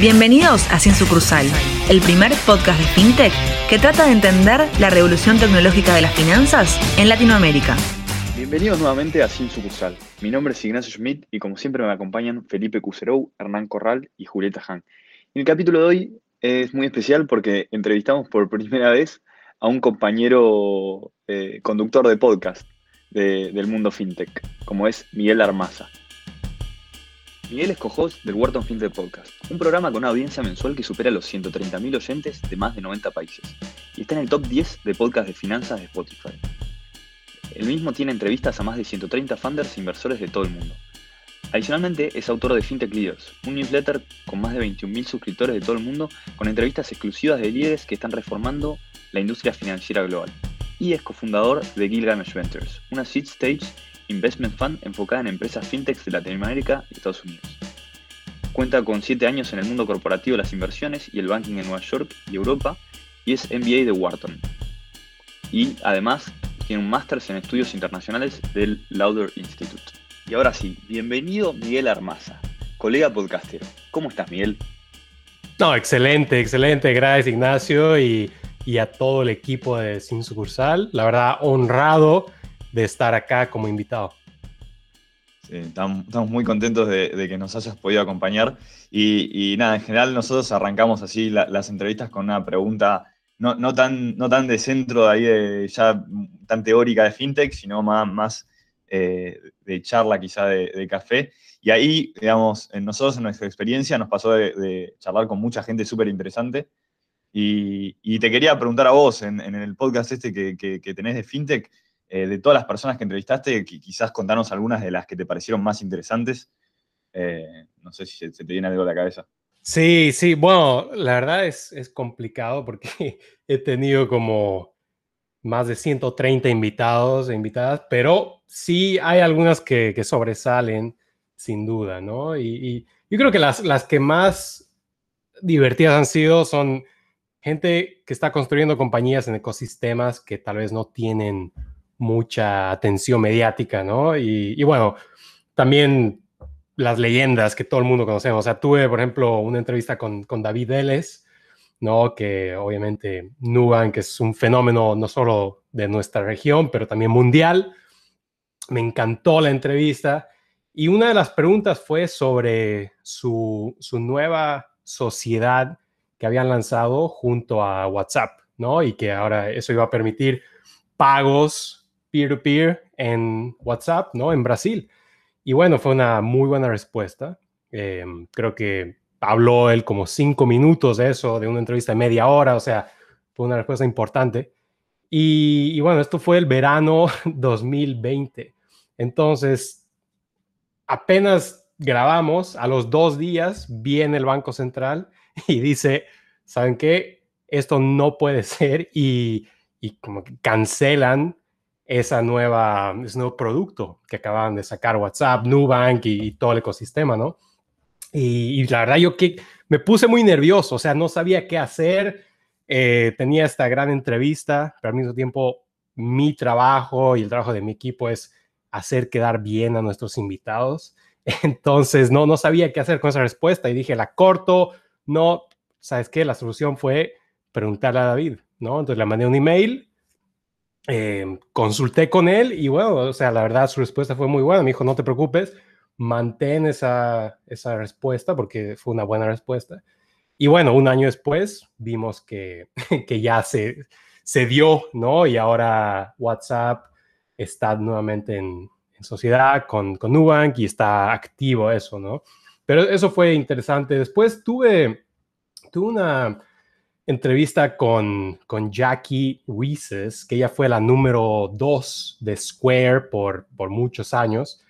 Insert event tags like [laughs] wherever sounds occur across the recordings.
Bienvenidos a Sin Sucursal, el primer podcast de FinTech que trata de entender la revolución tecnológica de las finanzas en Latinoamérica. Bienvenidos nuevamente a Sin Sucursal. Mi nombre es Ignacio Schmidt y como siempre me acompañan Felipe Cuserou, Hernán Corral y Julieta Han. El capítulo de hoy es muy especial porque entrevistamos por primera vez a un compañero eh, conductor de podcast del mundo fintech, como es Miguel Armaza. Miguel es del Wharton FinTech Podcast, un programa con una audiencia mensual que supera los 130.000 oyentes de más de 90 países y está en el top 10 de podcast de finanzas de Spotify. El mismo tiene entrevistas a más de 130 funders e inversores de todo el mundo. Adicionalmente, es autor de FinTech Leaders, un newsletter con más de 21.000 suscriptores de todo el mundo con entrevistas exclusivas de líderes que están reformando la industria financiera global. Y es cofundador de Gilgamesh Ventures, una seed stage investment fund enfocada en empresas fintechs de Latinoamérica y Estados Unidos. Cuenta con 7 años en el mundo corporativo de las inversiones y el banking en Nueva York y Europa y es MBA de Wharton. Y además tiene un máster en estudios internacionales del Lauder Institute. Y ahora sí, bienvenido Miguel Armaza, colega podcastero. ¿Cómo estás, Miguel? No, excelente, excelente. Gracias, Ignacio, y, y a todo el equipo de Sin Sucursal. La verdad, honrado de estar acá como invitado. estamos, muy contentos de, que nos hayas podido acompañar. Y, nada, en general nosotros arrancamos así las entrevistas con una pregunta no, tan, no tan de centro de ahí, de, ya tan teórica de fintech, sino más, más eh, de charla quizá de, café. Y ahí, digamos, en nosotros en nuestra experiencia nos pasó de, charlar con mucha gente súper interesante. Y, te quería preguntar a vos, en, el podcast este que, que tenés de fintech, eh, de todas las personas que entrevistaste, quizás contarnos algunas de las que te parecieron más interesantes. Eh, no sé si se, te viene algo a la cabeza. Sí, sí, bueno, la verdad es, es complicado porque [laughs] he tenido como más de 130 invitados e invitadas, pero sí hay algunas que, sobresalen sin duda, ¿no? Y, yo creo que las, las que más divertidas han sido son gente que está construyendo compañías en ecosistemas que tal vez no tienen mucha atención mediática, ¿no? Y, bueno, también las leyendas que todo el mundo conocemos. O sea, tuve, por ejemplo, una entrevista con, David Ellis, ¿no? Que obviamente Nubank es un fenómeno no solo de nuestra región, pero también mundial. Me encantó la entrevista. Y una de las preguntas fue sobre su, su nueva sociedad que habían lanzado junto a WhatsApp, ¿no? Y que ahora eso iba a permitir pagos peer-to-peer en WhatsApp, ¿no? En Brasil. Y bueno, fue una muy buena respuesta. Em, creo que habló él como cinco minutos de eso, de una entrevista de media hora, o sea, fue una respuesta importante. Y, y bueno, esto fue el verano [laughs] 2020. Entonces, apenas grabamos, a los dos días viene el Banco Central [laughs] y dice, ¿saben qué? Esto no puede [laughs] ser y, y como que cancelan esa nueva, ese nuevo producto que acaban de sacar WhatsApp, Nubank y, y todo el ecosistema, ¿no? Y, la verdad yo que me puse muy nervioso, o sea, no sabía qué hacer, eh, tenía esta gran entrevista, pero al mismo tiempo mi trabajo y el trabajo de mi equipo es hacer quedar bien a nuestros invitados. [laughs] Entonces, no, no sabía qué hacer con esa respuesta y dije, la corto, no, ¿sabes qué? La solución fue preguntarle a David, ¿no? Entonces le mandé un email eh, consulté con él y bueno, o sea, la verdad su respuesta fue muy buena. Me dijo, no te preocupes, mantén esa, esa respuesta porque fue una buena respuesta. Y bueno, un año después vimos que, [laughs] que ya se, se dio, ¿no? Y ahora WhatsApp está nuevamente en, en sociedad con, con Nubank y está activo eso, ¿no? Pero eso fue interesante. Después tuve, tuve una, entrevista con, con Jackie Reeses, que ella fue la número dos de Square por, por muchos años,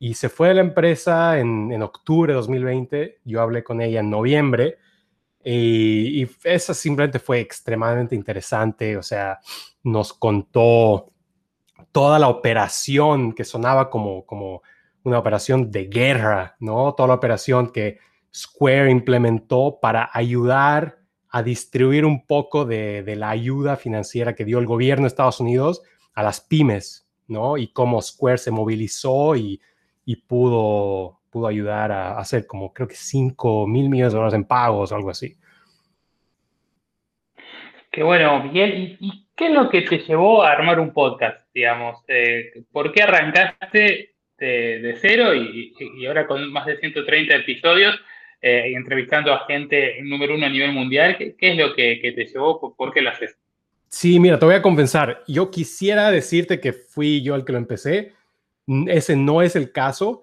y se fue de la empresa en, en octubre de 2020. Yo hablé con ella en noviembre. Y, y simplemente fue extremadamente interesante. O sea, nos contó toda la operación que sonaba como, como una operación de guerra, ¿no? Toda la operación que Square implementó para ayudar a distribuir un poco de, la ayuda financiera que dio el gobierno de Estados Unidos a las pymes, ¿no? Y cómo Square se movilizó y, pudo, pudo ayudar a hacer como creo que 5 mil millones de dólares en pagos o algo así. Qué bueno, Miguel. ¿Y, qué es lo que te llevó a armar un podcast, digamos? Eh, ¿Por qué arrancaste de, cero y, ahora con más de 130 episodios eh, entrevistando a gente número uno a nivel mundial? ¿Qué, es lo que, te llevó? ¿Por, qué lo haces? Sí, mira, te voy a confesar. Yo quisiera decirte que fui yo el que lo empecé. Ese no es el caso,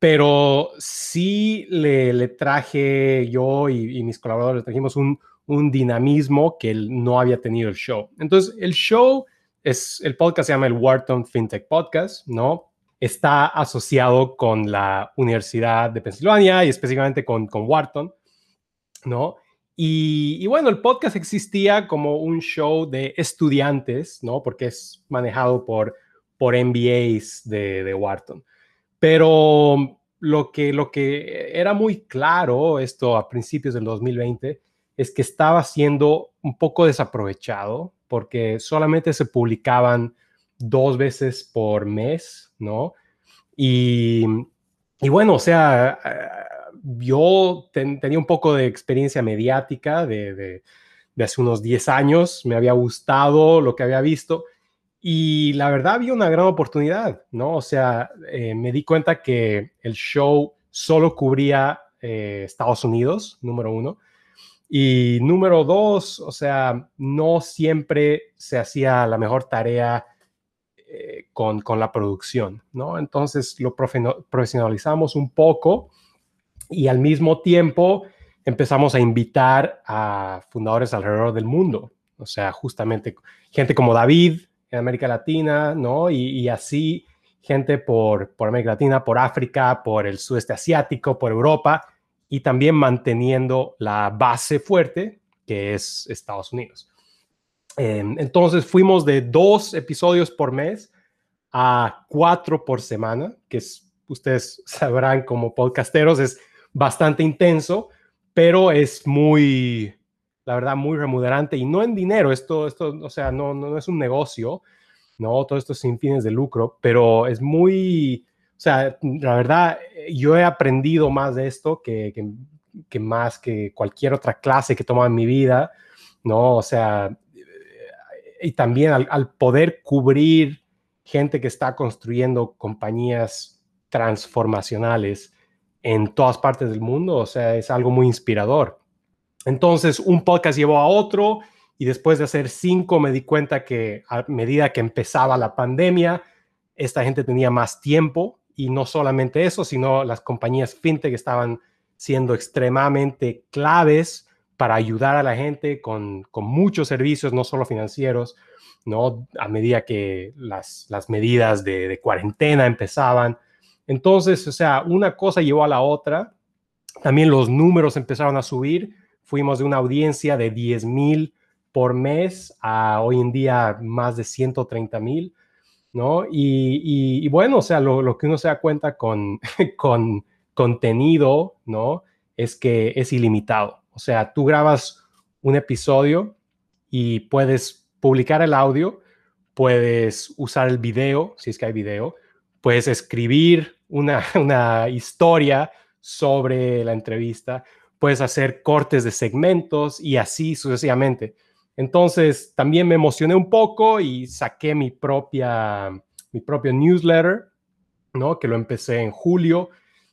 pero sí le, traje yo y, mis colaboradores, trajimos un, un dinamismo que no había tenido el show. Entonces, el show es, el podcast se llama el Wharton FinTech Podcast, ¿no? Está asociado con la Universidad de Pensilvania y específicamente con, con Wharton, ¿no? Y, bueno, el podcast existía como un show de estudiantes, ¿no? Porque es manejado por, por MBAs de, de Wharton. Pero lo que, lo que era muy claro, esto a principios del 2020, es que estaba siendo un poco desaprovechado porque solamente se publicaban dos veces por mes, ¿no? Y, bueno, o sea, yo tenía un poco de experiencia mediática de, hace unos 10 años, me había gustado lo que había visto y la verdad había una gran oportunidad, ¿no? O sea, eh, me di cuenta que el show solo cubría eh, Estados Unidos, número uno, y número dos, o sea, no siempre se hacía la mejor tarea eh, con, con, la producción, ¿no? Entonces lo profesionalizamos un poco y al mismo tiempo empezamos a invitar a fundadores alrededor del mundo, o sea, justamente gente como David en América Latina, ¿no? Y, y así gente por, por América Latina, por África, por el sudeste asiático, por Europa y también manteniendo la base fuerte que es Estados Unidos. Em, entonces fuimos de dos episodios por mes a cuatro por semana, que es, ustedes [laughs] sabrán como podcasteros, es bastante intenso, pero es muy, la verdad, muy remunerante y no en dinero, esto, esto o sea, no, no, no es un negocio, no, todo esto sin fines de lucro, pero es muy, o sea, la verdad, yo he aprendido más de esto que, que, más que cualquier otra clase que he tomado en mi vida, ¿no? O sea, y también al, poder cubrir gente que está construyendo compañías transformacionales en todas partes del mundo, o sea, es algo muy inspirador. Entonces, un podcast llevó a otro y después de hacer cinco me di cuenta que a medida que empezaba la pandemia, esta gente tenía más tiempo y no solamente eso, sino las compañías fintech estaban siendo extremadamente claves para ayudar a la gente con, muchos servicios, no solo financieros, ¿no? A medida que las, medidas de, cuarentena empezaban. Entonces, o sea, una cosa llevó a la otra. También los números empezaron a subir. Fuimos de una audiencia de 10 mil por mes a hoy en día más de 130 mil. ¿no? Y, bueno, o sea, lo, que uno se da cuenta con [laughs] contenido, ¿no? Es que es ilimitado. O sea, tú grabas un episodio y puedes publicar el audio, puedes usar el video, si es que hay video, puedes escribir una, [laughs] una historia sobre la entrevista, puedes hacer cortes de segmentos y así sucesivamente. Entonces, también me emocioné un poco y saqué mi propia, mi propio newsletter, ¿no? Que lo empecé en julio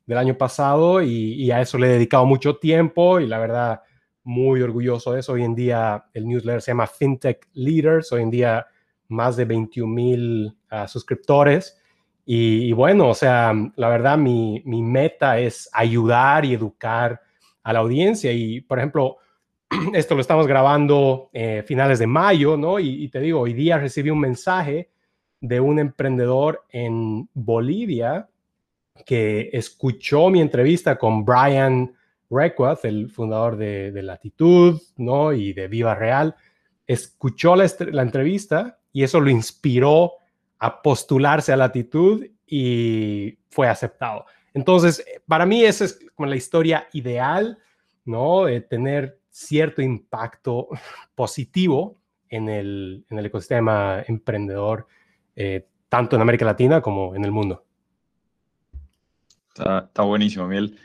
del año pasado y, a eso le he dedicado mucho tiempo y la verdad, muy orgulloso de eso. Hoy en día el newsletter se llama FinTech Leaders, hoy en día más de 21 mil ah, suscriptores. Y, bueno, o sea, la verdad, mi, mi meta es ayudar y educar a la audiencia. Y, por ejemplo, [clears throat] esto lo estamos grabando eh, finales de mayo, ¿no? Y, te digo, hoy día recibí un mensaje de un emprendedor en Bolivia que escuchó mi entrevista con Brian Reckworth, el fundador de, Latitud, ¿no? Y de Viva Real. Escuchó la, la entrevista y eso lo inspiró a postularse a Latitud y fue aceptado. Entonces, para mí esa es como la historia ideal, ¿no? De tener cierto impacto positivo en el, en el ecosistema emprendedor, eh, tanto en América Latina como en el mundo. Está, buenísimo, Miguel.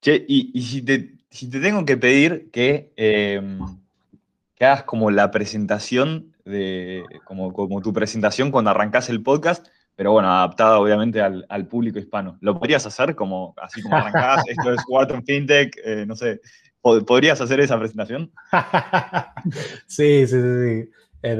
Che, y, si, te, si, te, tengo que pedir que, que hagas como la presentación, de, como, como tu presentación cuando arrancas el podcast, pero bueno, adaptada obviamente al, al, público hispano. ¿Lo podrías hacer como así como arrancás? [laughs] esto es Wharton FinTech, eh, no sé. ¿Podrías hacer esa presentación? [laughs] sí, sí, sí. Eh,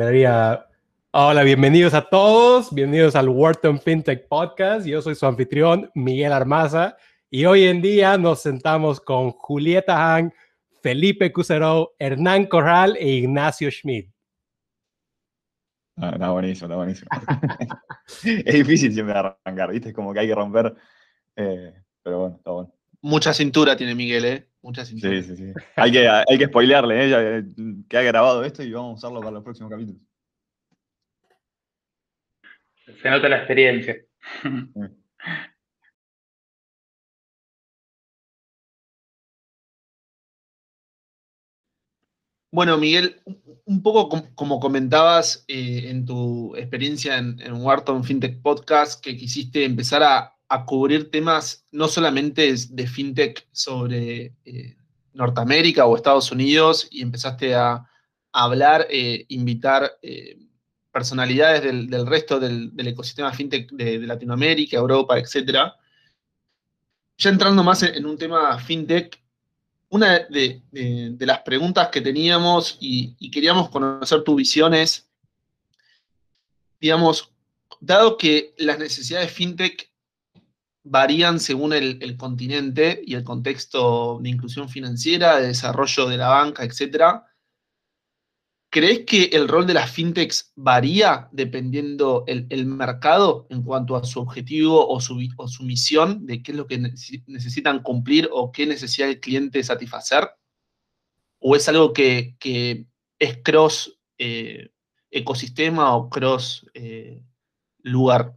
Hola, bienvenidos a todos, bienvenidos al Wharton FinTech Podcast. Yo soy su anfitrión, Miguel Armaza, y hoy en día nos sentamos con Julieta Han, Felipe Cusero, Hernán Corral e Ignacio Schmidt. Ah, está buenísimo, está buenísimo. [laughs] es difícil siempre arrancar, ¿viste? Es como que hay que romper, eh, pero bueno, está bueno. Mucha cintura tiene Miguel, ¿eh? Mucha cintura. Sí, sí, sí. Hay que, hay que spoilearle, ¿eh? que ha grabado esto y vamos a usarlo para los próximos capítulos. Se nota la experiencia. [laughs] Bueno, Miguel, un poco como comentabas eh, en tu experiencia en, Wharton FinTech Podcast, que quisiste empezar a, cubrir temas no solamente de FinTech sobre eh, Norteamérica o Estados Unidos y empezaste a, hablar, eh, invitar personalidades del, resto del, ecosistema fintech de, Latinoamérica, Europa, etc. Ya entrando más en, un tema fintech, una de, las preguntas que teníamos y, queríamos conocer tu visión es, digamos, dado que las necesidades fintech varían según el, el, continente y el contexto de inclusión financiera, de desarrollo de la banca, etcétera, ¿Crees que el rol de las fintechs varía dependiendo el, mercado en cuanto a su objetivo o su, misión de qué es lo que necesitan cumplir o qué necesidad el cliente satisfacer? ¿O es algo que, es cross eh, ecosistema o cross eh, lugar?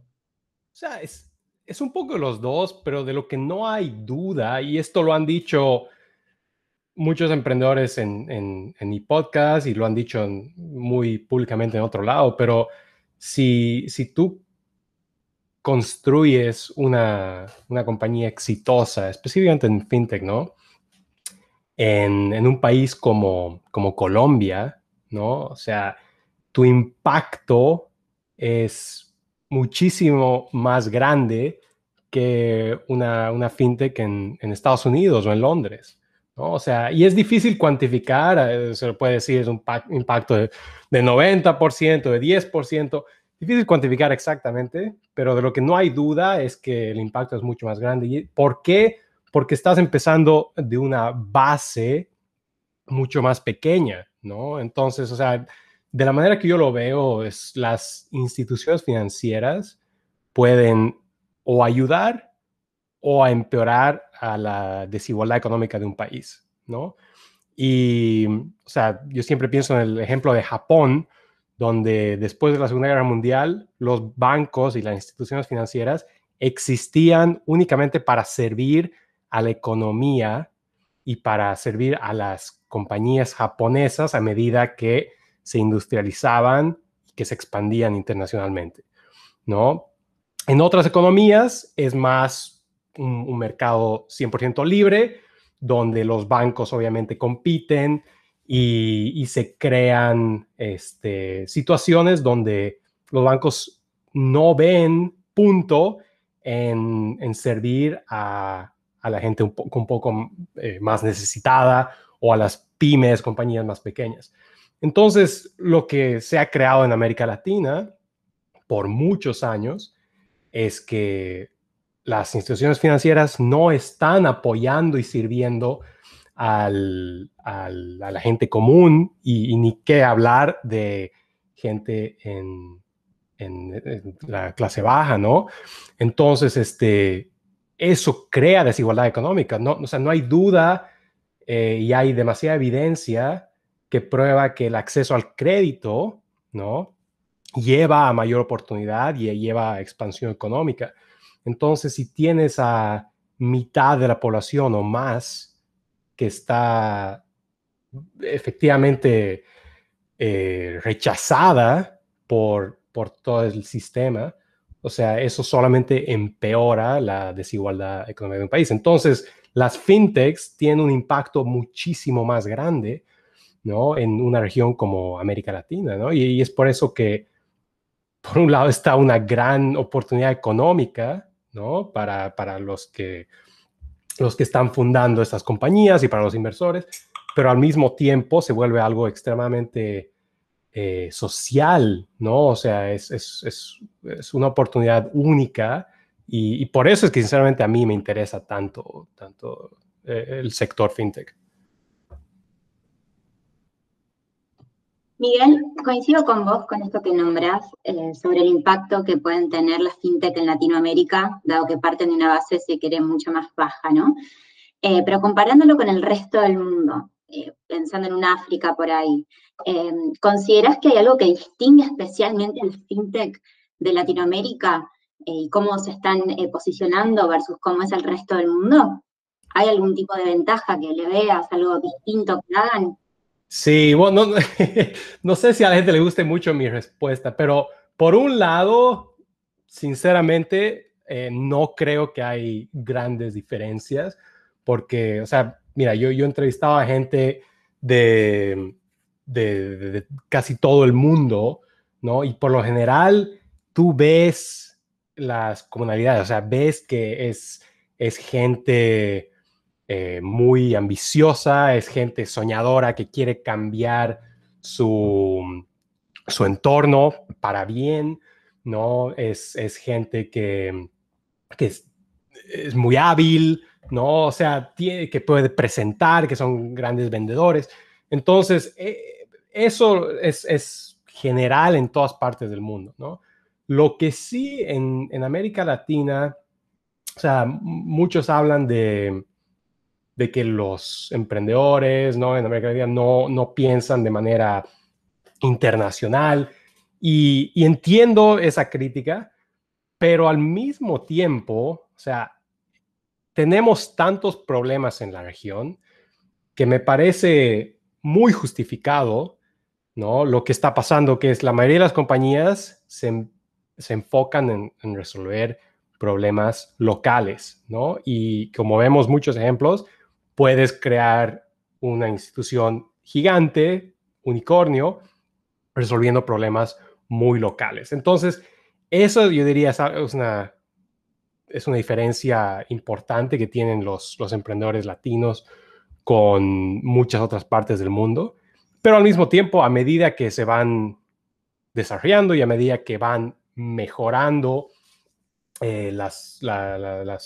O sea, es un poco los dos, pero de lo que no hay duda, y esto lo han dicho muchos emprendedores en, en, mi podcast y lo han dicho muy públicamente en otro lado, pero si, si tú construyes una, una, compañía exitosa, específicamente en fintech, ¿no? En, en, un país como, como Colombia, ¿no? O sea, tu impacto es muchísimo más grande que una, una fintech en, en Estados Unidos o en Londres. O sea, y es difícil cuantificar, eh, se puede decir, es un impacto de, de 90%, de 10%, difícil cuantificar exactamente, pero de lo que no hay duda es que el impacto es mucho más grande. ¿Y ¿Por qué? Porque estás empezando de una base mucho más pequeña, ¿no? Entonces, o sea, de la manera que yo lo veo, es las instituciones financieras pueden o ayudar o a empeorar a la desigualdad económica de un país, ¿no? Y, o sea, yo siempre pienso en el ejemplo de Japón, donde después de la Segunda Guerra Mundial, los bancos y las instituciones financieras existían únicamente para servir a la economía y para servir a las compañías japonesas a medida que se industrializaban y que se expandían internacionalmente, ¿no? En otras economías es más un, mercado 100% libre, donde los bancos obviamente compiten y, se crean este, situaciones donde los bancos no ven punto en, servir a, la gente un, poco, un poco eh, más necesitada o a las pymes, compañías más pequeñas. Entonces, lo que se ha creado en América Latina por muchos años es que las instituciones financieras no están apoyando y sirviendo al, a la gente común y, ni qué hablar de gente en, la clase baja, ¿no? Entonces, este, eso crea desigualdad económica, ¿no? O sea, no hay duda eh, y hay demasiada evidencia que prueba que el acceso al crédito, ¿no? Lleva a mayor oportunidad y lleva a expansión económica. Entonces, si tienes a mitad de la población o más que está efectivamente eh, rechazada por, por todo el sistema, o sea, eso solamente empeora la desigualdad económica de un país. Entonces, las fintechs tienen un impacto muchísimo más grande, ¿no? En una región como América Latina, ¿no? Y, es por eso que, por un lado, está una gran oportunidad económica, ¿no? Para, para los, que, los que están fundando estas compañías y para los inversores, pero al mismo tiempo se vuelve algo extremadamente eh, social, ¿no? O sea, es, es, es, una oportunidad única y, por eso es que sinceramente a mí me interesa tanto, tanto eh, el sector fintech. Miguel, coincido con vos con esto que nombras eh, sobre el impacto que pueden tener las fintech en Latinoamérica, dado que parten de una base, se quiere, mucho más baja, ¿no? pero comparándolo con el resto del mundo, pensando en un África por ahí, Em, ¿Consideras que hay algo que distingue especialmente al fintech de Latinoamérica eh, y cómo se están eh, posicionando versus cómo es el resto del mundo? ¿Hay algún tipo de ventaja que le veas, algo distinto que hagan? Sí, bueno, [laughs] no, sé si a la gente le guste mucho mi respuesta, pero por un lado, sinceramente, eh, no creo que hay grandes diferencias, porque, o sea, mira, yo, yo he entrevistado a gente de, de, casi todo el mundo, ¿no? Y por lo general tú ves las comunidades, o sea, ves que es, es gente eh, muy ambiciosa, es gente soñadora que quiere cambiar su, su entorno para bien, ¿no? Es, es gente que, que es, es, muy hábil, ¿no? O sea, tiene, que puede presentar, que son grandes vendedores. Entonces, eh, eso es, general en todas partes del mundo, ¿no? Lo que sí en, América Latina, o sea, muchos hablan de, de que los emprendedores, ¿no? En América Latina no, no piensan de manera internacional y, entiendo esa crítica, pero al mismo tiempo, o sea, tenemos tantos problemas en la región que me parece muy justificado ¿no? Lo que está pasando, que es la mayoría de las compañías se, enfocan en, resolver problemas locales, ¿no? Y como vemos muchos ejemplos, puedes crear una institución gigante, unicornio, resolviendo problemas muy locales. Entonces, eso yo diría es una, es una diferencia importante que tienen los, los emprendedores latinos con muchas otras partes del mundo. Pero al mismo tiempo, a medida que se van desarrollando y a medida que van mejorando eh, las, la,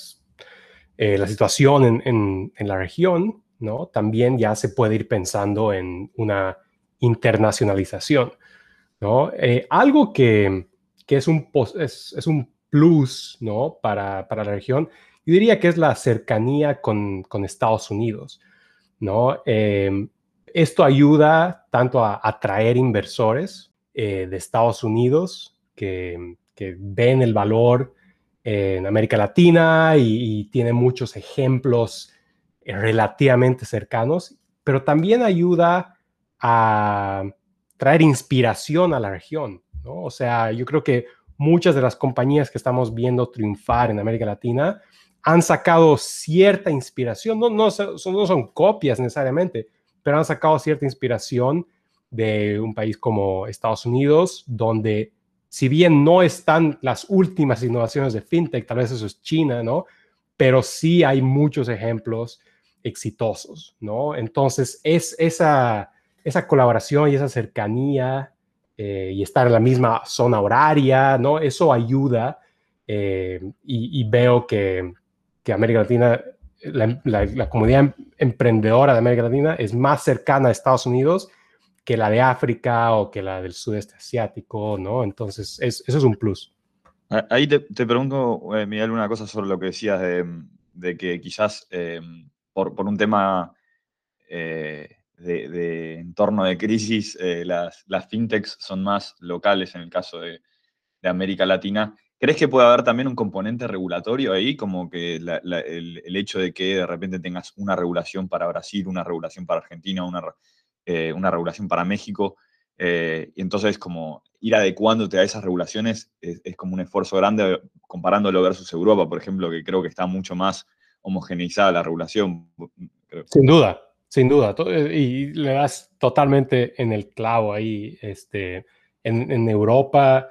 eh, situación en, la región, ¿no? también ya se puede ir pensando en una internacionalización. ¿no? Eh, algo que, es, un, es, un plus ¿no? para, la región, yo diría que es la cercanía con, Estados Unidos. ¿no? Esto ayuda tanto a atraer inversores eh, de Estados Unidos que, ven el valor en América Latina y, tiene muchos ejemplos eh, relativamente cercanos, pero también ayuda a traer inspiración a la región. O sea, yo creo que muchas de las compañías que estamos viendo triunfar en América Latina han sacado cierta inspiración, no, no, no son copias necesariamente, pero han sacado cierta inspiración de un país como Estados Unidos, donde si bien no están las últimas innovaciones de fintech, tal vez eso es China, ¿no? Pero sí hay muchos ejemplos exitosos, ¿no? Entonces, es esa, colaboración y esa cercanía eh, y estar en la misma zona horaria, ¿no? Eso ayuda eh, y, veo que, que América Latina la, comunidad emprendedora de América Latina es más cercana a Estados Unidos que la de África o que la del sudeste asiático, ¿no? Entonces, eso es un plus. Ahí te, pregunto, eh, Miguel, una cosa sobre lo que decías de, que quizás eh, por, un tema eh, de, entorno de crisis, las, fintechs son más locales en el caso de América Latina. ¿Crees que puede haber también un componente regulatorio ahí, como que el, hecho de que de repente tengas una regulación para Brasil, una regulación para Argentina, una, eh, una regulación para México, eh, y entonces como ir adecuándote a esas regulaciones es, como un esfuerzo grande comparándolo versus Europa, por ejemplo, que creo que está mucho más homogeneizada la regulación. Sin duda, sin duda. Eh, y le das totalmente en el clavo ahí. Este, en, Europa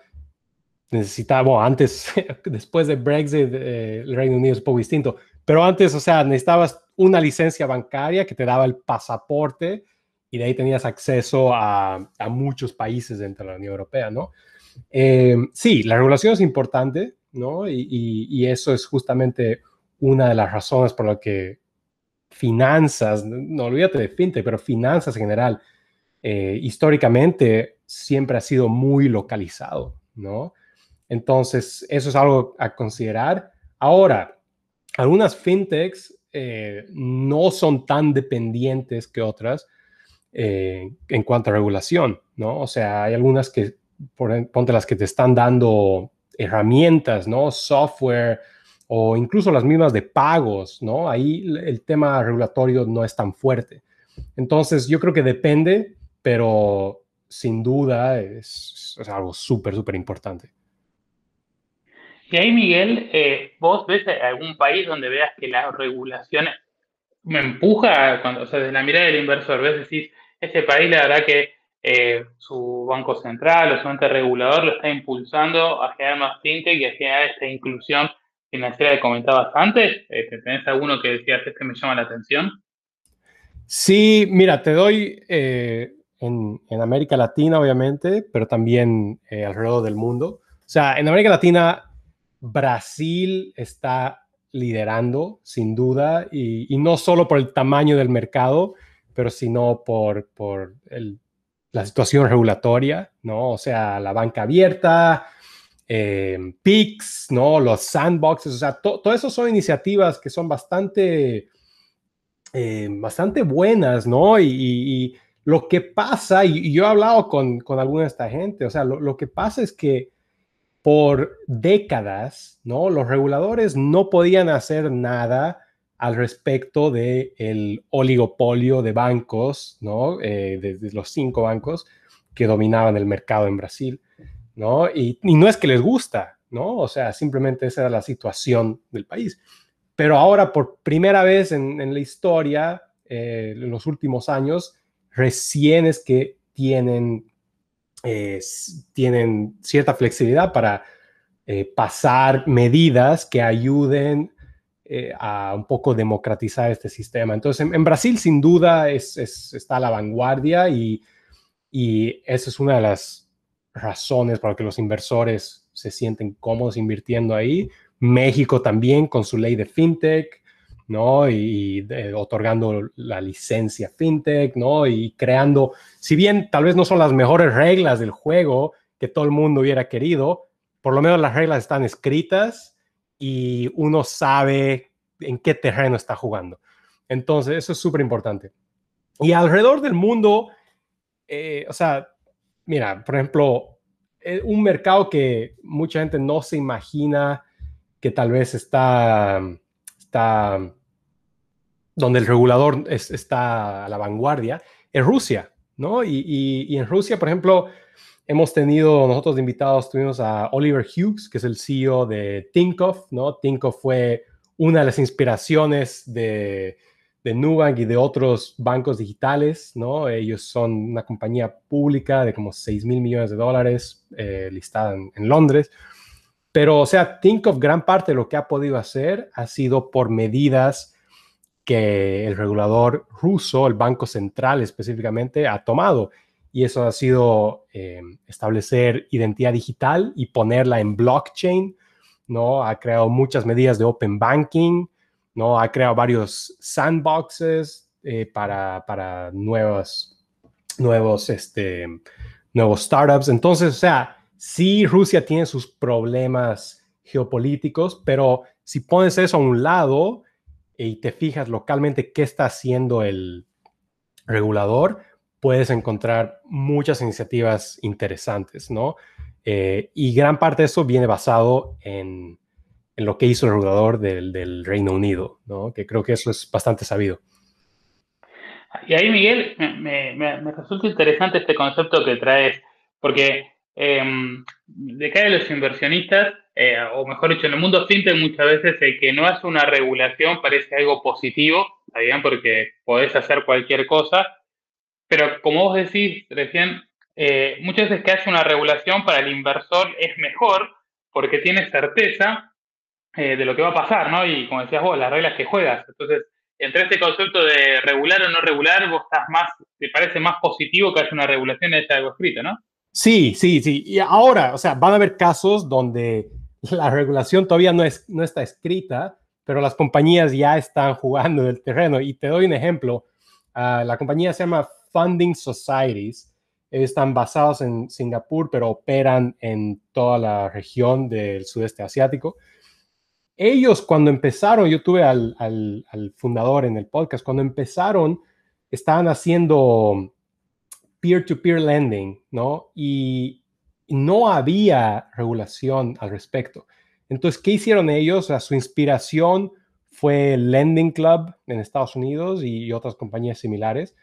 necesitaba, antes, [laughs] después de Brexit, el Reino Unido es un poco distinto, pero antes, o sea, necesitabas una licencia bancaria que te daba el pasaporte y de ahí tenías acceso a, muchos países dentro de la Unión Europea, ¿no? Eh, sí, la regulación es importante, ¿no? Y, eso es justamente una de las razones por las que finanzas, no olvídate de fintech, pero finanzas en general, eh, históricamente siempre ha sido muy localizado, ¿no? Entonces, eso es algo a considerar. Ahora, algunas fintechs eh, no son tan dependientes que otras eh, en cuanto a regulación, ¿no? O sea, hay algunas que, por, ponte las que te están dando herramientas, ¿no? Software o incluso las mismas de pagos, ¿no? Ahí el tema regulatorio no es tan fuerte. Entonces, yo creo que depende, pero sin duda es, algo súper, súper importante. Y ahí, Miguel, eh, ¿vos ves algún país donde veas que la regulación me empuja, cuando, o sea, desde la mirada del inversor, ves, decís, ese país la verdad que eh, su banco central o su ente regulador lo está impulsando a generar más fintech y a generar esta inclusión financiera que comentabas antes. Este, ¿Tenés alguno que decías, este me llama la atención? Sí, mira, te doy eh, en, América Latina, obviamente, pero también eh, alrededor del mundo. O sea, en América Latina, Brasil está liderando, sin duda, y, no solo por el tamaño del mercado, pero sino por, por la situación regulatoria, ¿no? O sea, la banca abierta, eh, PICS, ¿no? Los sandboxes, o sea, todo eso son iniciativas que son bastante, eh, bastante buenas, ¿no? Y, lo que pasa, y, yo he hablado con, con alguna de esta gente, o sea, lo, lo que pasa es que por décadas, ¿no? Los reguladores no podían hacer nada al respecto del el oligopolio de bancos, ¿no? Eh, de, los cinco bancos que dominaban el mercado en Brasil, ¿no? Y, no es que les gusta, ¿no? O sea, simplemente esa era la situación del país. Pero ahora, por primera vez en, la historia, eh, en los últimos años, recién es que tienen, eh, tienen cierta flexibilidad para pasar medidas que ayuden eh, a un poco democratizar este sistema. Entonces, en, Brasil sin duda es, está a la vanguardia y, y esa es una de las razones para que los inversores se sienten cómodos invirtiendo ahí. México también con su ley de fintech, ¿no? Y, otorgando la licencia fintech, ¿no? Y creando, si bien tal vez no son las mejores reglas del juego que todo el mundo hubiera querido, por lo menos las reglas están escritas y uno sabe en qué terreno está jugando. Entonces, eso es súper importante. Y alrededor del mundo, eh, o sea, mira, por ejemplo, eh, un mercado que mucha gente no se imagina que tal vez está, está donde el regulador está a la vanguardia, es Rusia, ¿no? Y, en Rusia, por ejemplo, hemos tenido nosotros de invitados, tuvimos a Oliver Hughes, que es el CEO de Tinkoff, ¿no? Tinkoff fue una de las inspiraciones de, de Nubank y de otros bancos digitales, ¿no? Ellos son una compañía pública de como 6 mil millones de dólares eh, listada en, en, Londres. Pero, o sea, Tinkoff, gran parte de lo que ha podido hacer ha sido por medidas que el regulador ruso, el Banco Central específicamente, ha tomado y eso ha sido eh, establecer identidad digital y ponerla en blockchain, ¿no? Ha creado muchas medidas de open banking, ¿no? Ha creado varios sandboxes eh, para, para nuevos, nuevos, este, nuevos startups. Entonces, o sea, sí, Rusia tiene sus problemas geopolíticos, pero si pones eso a un lado y te fijas localmente qué está haciendo el regulador, puedes encontrar muchas iniciativas interesantes, ¿no? Eh, y gran parte de eso viene basado en, en lo que hizo el regulador del, del, Reino Unido, ¿no? Que creo que eso es bastante sabido. Y ahí, Miguel, me, me, me, resulta interesante este concepto que traes, porque em, de cara a los inversionistas, eh, o mejor dicho, en el mundo fintech muchas veces el que no hace una regulación parece algo positivo, bien? Porque podés hacer cualquier cosa, pero como vos decís recién, eh, muchas veces que hace una regulación para el inversor es mejor porque tiene certeza eh, de lo que va a pasar, ¿no? Y como decías vos, las reglas que juegas. Entonces, entre este concepto de regular o no regular, vos estás más, te parece más positivo que haya una regulación de algo escrito, ¿no? Sí, sí, sí. Y ahora, o sea, van a haber casos donde la regulación todavía no, es, no está escrita, pero las compañías ya están jugando en el terreno. Y te doy un ejemplo. Ah, la compañía se llama Funding Societies. Están basados en Singapur, pero operan en toda la región del sudeste asiático. Ellos cuando empezaron, yo tuve al, al fundador en el podcast, cuando empezaron, estaban haciendo peer-to-peer lending, ¿no? Y no había regulación al respecto. Entonces, ¿qué hicieron ellos? su inspiración fue Lending Club en Estados Unidos y, otras compañías similares.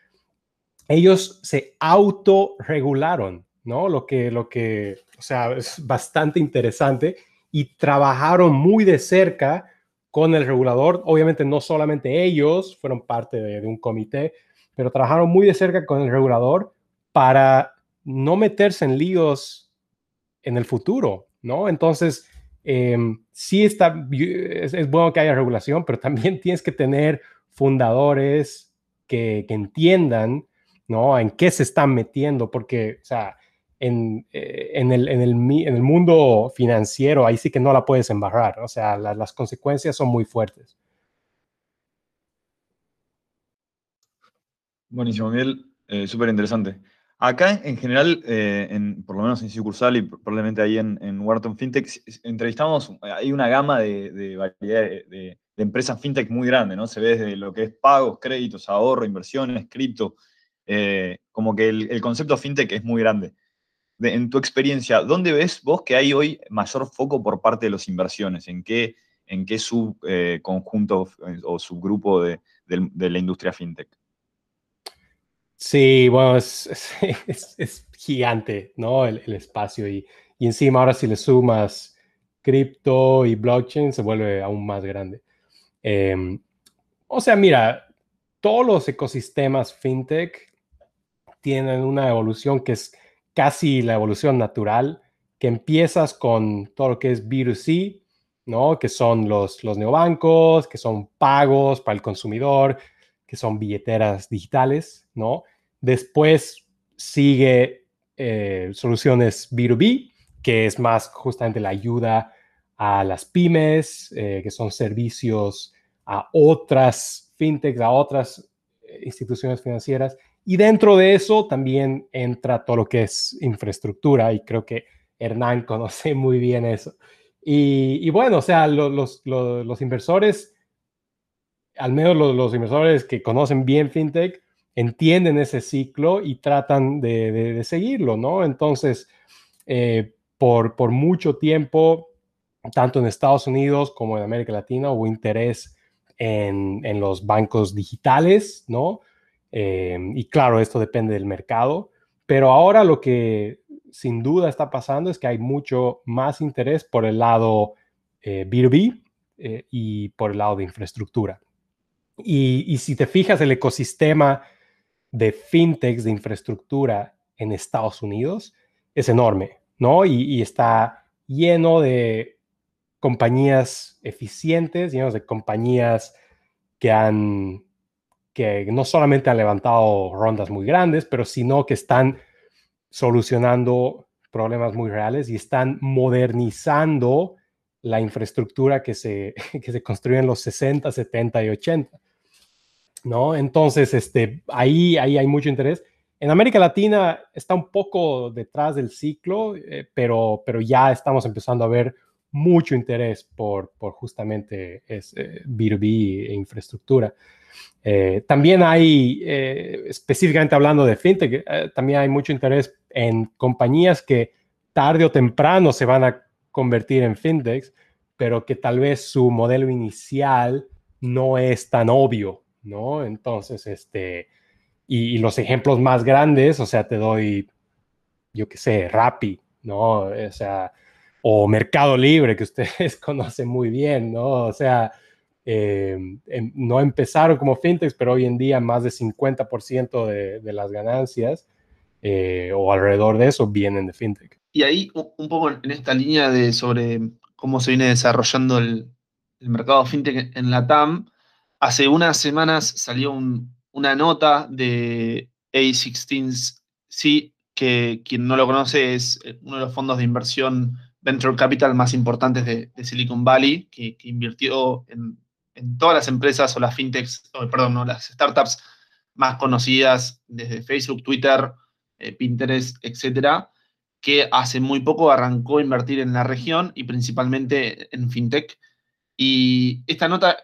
Ellos se autorregularon, ¿no? Lo que, lo que, o sea, es bastante interesante y trabajaron muy de cerca con el regulador. Obviamente, no solamente ellos fueron parte de un comité, pero trabajaron muy de cerca con el regulador para no meterse en líos en el futuro, ¿no? Entonces, em, sí está, es, bueno que haya regulación, pero también [laughs] tienes que tener fundadores que, entiendan, ¿no? En qué se están metiendo, porque, o sea, en, eh, en, el, en, el, en, el, mundo financiero, ahí sí que no la puedes embarrar, o sea, las consecuencias son muy fuertes. Buenísimo, Miguel, eh, súper interesante. Acá, en general, eh, por lo menos en sucursal y probablemente ahí en, Wharton FinTech, entrevistamos, hay una gama de, variedad de, empresas FinTech muy grande, ¿no? Se ve desde lo que es pagos, créditos, ahorro, inversiones, cripto, eh, como que el, concepto FinTech es muy grande. en tu experiencia, ¿dónde ves vos que hay hoy mayor foco por parte de las inversiones? ¿En qué, en qué subconjunto o subgrupo de la industria FinTech? Sí, bueno, [laughs] es, es, gigante, ¿no? El, espacio y, encima ahora si le sumas cripto y blockchain se vuelve aún más grande. Em, o sea, mira, todos los ecosistemas fintech tienen una evolución que es casi la evolución natural, que empiezas con todo lo que es B2C, ¿no? Que son los, los neobancos, que son pagos para el consumidor, que son billeteras digitales, ¿no? Después sigue eh, soluciones B2B, que es más justamente la ayuda a las pymes, eh, que son servicios a otras fintechs, a otras eh, instituciones financieras. Y dentro de eso también entra todo lo que es infraestructura y creo que Hernán [laughs] conoce muy bien eso. Y, bueno, o sea, los, inversores, al menos los, inversores que conocen bien fintech, entienden ese ciclo y tratan de, seguirlo, ¿no? Entonces, eh, por, por mucho tiempo, tanto en Estados Unidos como en América Latina, hubo interés en, los bancos digitales, ¿no? Eh, y claro, esto depende del mercado, pero ahora lo que sin duda está pasando es que hay mucho más interés por el lado B2B eh, y por el lado de infraestructura. Y, y, si te fijas, el ecosistema de fintechs de infraestructura en Estados Unidos es enorme, ¿no? Y, está lleno de compañías eficientes, llenos de compañías que han, que no solamente han levantado rondas muy grandes, pero sino que están solucionando problemas muy reales y están modernizando la infraestructura que se, [laughs] que se construyó en los 60, 70 y 80. ¿No? Entonces, este, ahí, ahí hay mucho interés. En América Latina está un poco detrás del ciclo, eh, pero, pero ya estamos empezando a ver mucho interés por, por justamente es, B2B e infraestructura. Eh, también hay, eh, específicamente hablando de fintech, también hay mucho interés en compañías que tarde o temprano se van a convertir en fintechs, pero que tal vez su modelo inicial no es tan obvio ¿no? Entonces, este, y, los ejemplos más grandes, o sea, te doy, yo qué sé, Rappi, ¿no? O sea, o Mercado Libre, que ustedes [laughs] conocen muy bien, ¿no? O sea, eh, em, no empezaron como fintechs, pero hoy en día más de 50% de, de, las ganancias eh, o alrededor de eso vienen de fintech. Y ahí un poco en esta línea de sobre cómo se viene desarrollando el, el mercado fintech en la TAM, hace unas semanas salió una nota de A16C, que quien no lo conoce es eh, uno de los fondos de inversión venture capital más importantes de, Silicon Valley, que, invirtió en, todas las empresas o las fintechs, perdón, no, las startups más conocidas desde Facebook, Twitter, eh, Pinterest, etcétera, que hace muy poco arrancó a invertir en la región y principalmente en fintech. Y esta nota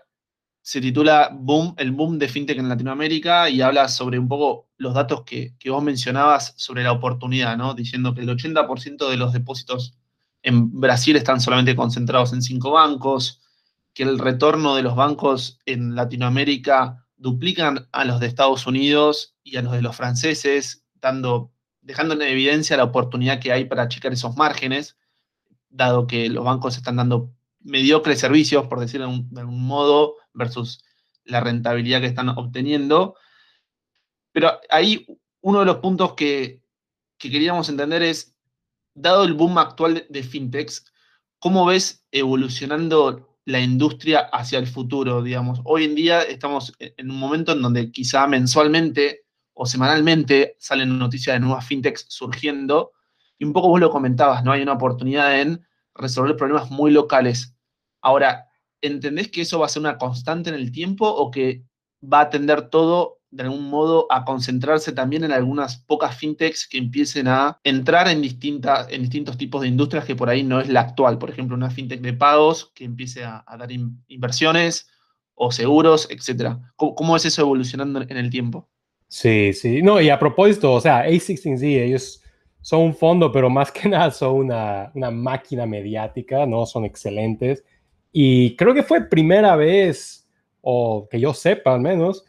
se titula Boom, el boom de fintech en Latinoamérica y habla sobre un poco los datos que, que vos mencionabas sobre la oportunidad, ¿no? Diciendo que el 80% de los depósitos en Brasil están solamente concentrados en cinco bancos, que el retorno de los bancos en Latinoamérica duplican a los de Estados Unidos y a los de los franceses, dando, dejando en evidencia la oportunidad que hay para achicar esos márgenes, dado que los bancos están dando mediocres servicios, por decirlo de algún modo, versus la rentabilidad que están obteniendo. Pero ahí uno de los puntos que, queríamos entender es, dado el boom actual de fintechs, ¿cómo ves evolucionando la industria hacia el futuro, digamos? Hoy en día estamos en un momento en donde quizá mensualmente o semanalmente salen noticias de nuevas fintechs surgiendo, y un poco vos lo comentabas, ¿no? Hay una oportunidad en resolver problemas muy locales. Ahora, ¿entendés que eso va a ser una constante en el tiempo o que va a tender todo de algún modo a concentrarse también en algunas pocas fintechs que empiecen a entrar en, distintas, en distintos tipos de industrias que por ahí no es la actual? Por ejemplo, una fintech de pagos que empiece a, dar inversiones o seguros, etcétera. ¿Cómo, es eso evolucionando en el tiempo? Sí, sí. No, y a propósito, o sea, A16Z, ellos son un fondo, pero más que nada son una, una máquina mediática, ¿no? Son excelentes y creo que fue primera vez, o que yo sepa al menos,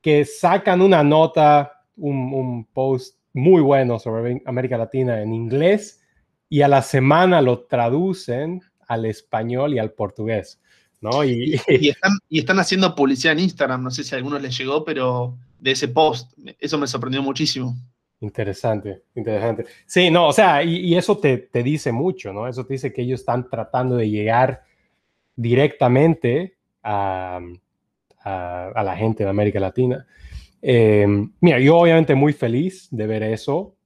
que sacan una nota, un, post muy bueno sobre América Latina en inglés y a la semana lo traducen al español y al portugués. ¿no? Y, están, y, están, haciendo publicidad en Instagram, no sé si a algunos les llegó, pero de ese post, eso me sorprendió muchísimo. Interesante, interesante. Sí, no, o sea, y, y eso te, te, dice mucho, ¿no? Eso te dice que ellos están tratando de llegar directamente a, la gente de América Latina. Em, mira, yo obviamente muy feliz de ver eso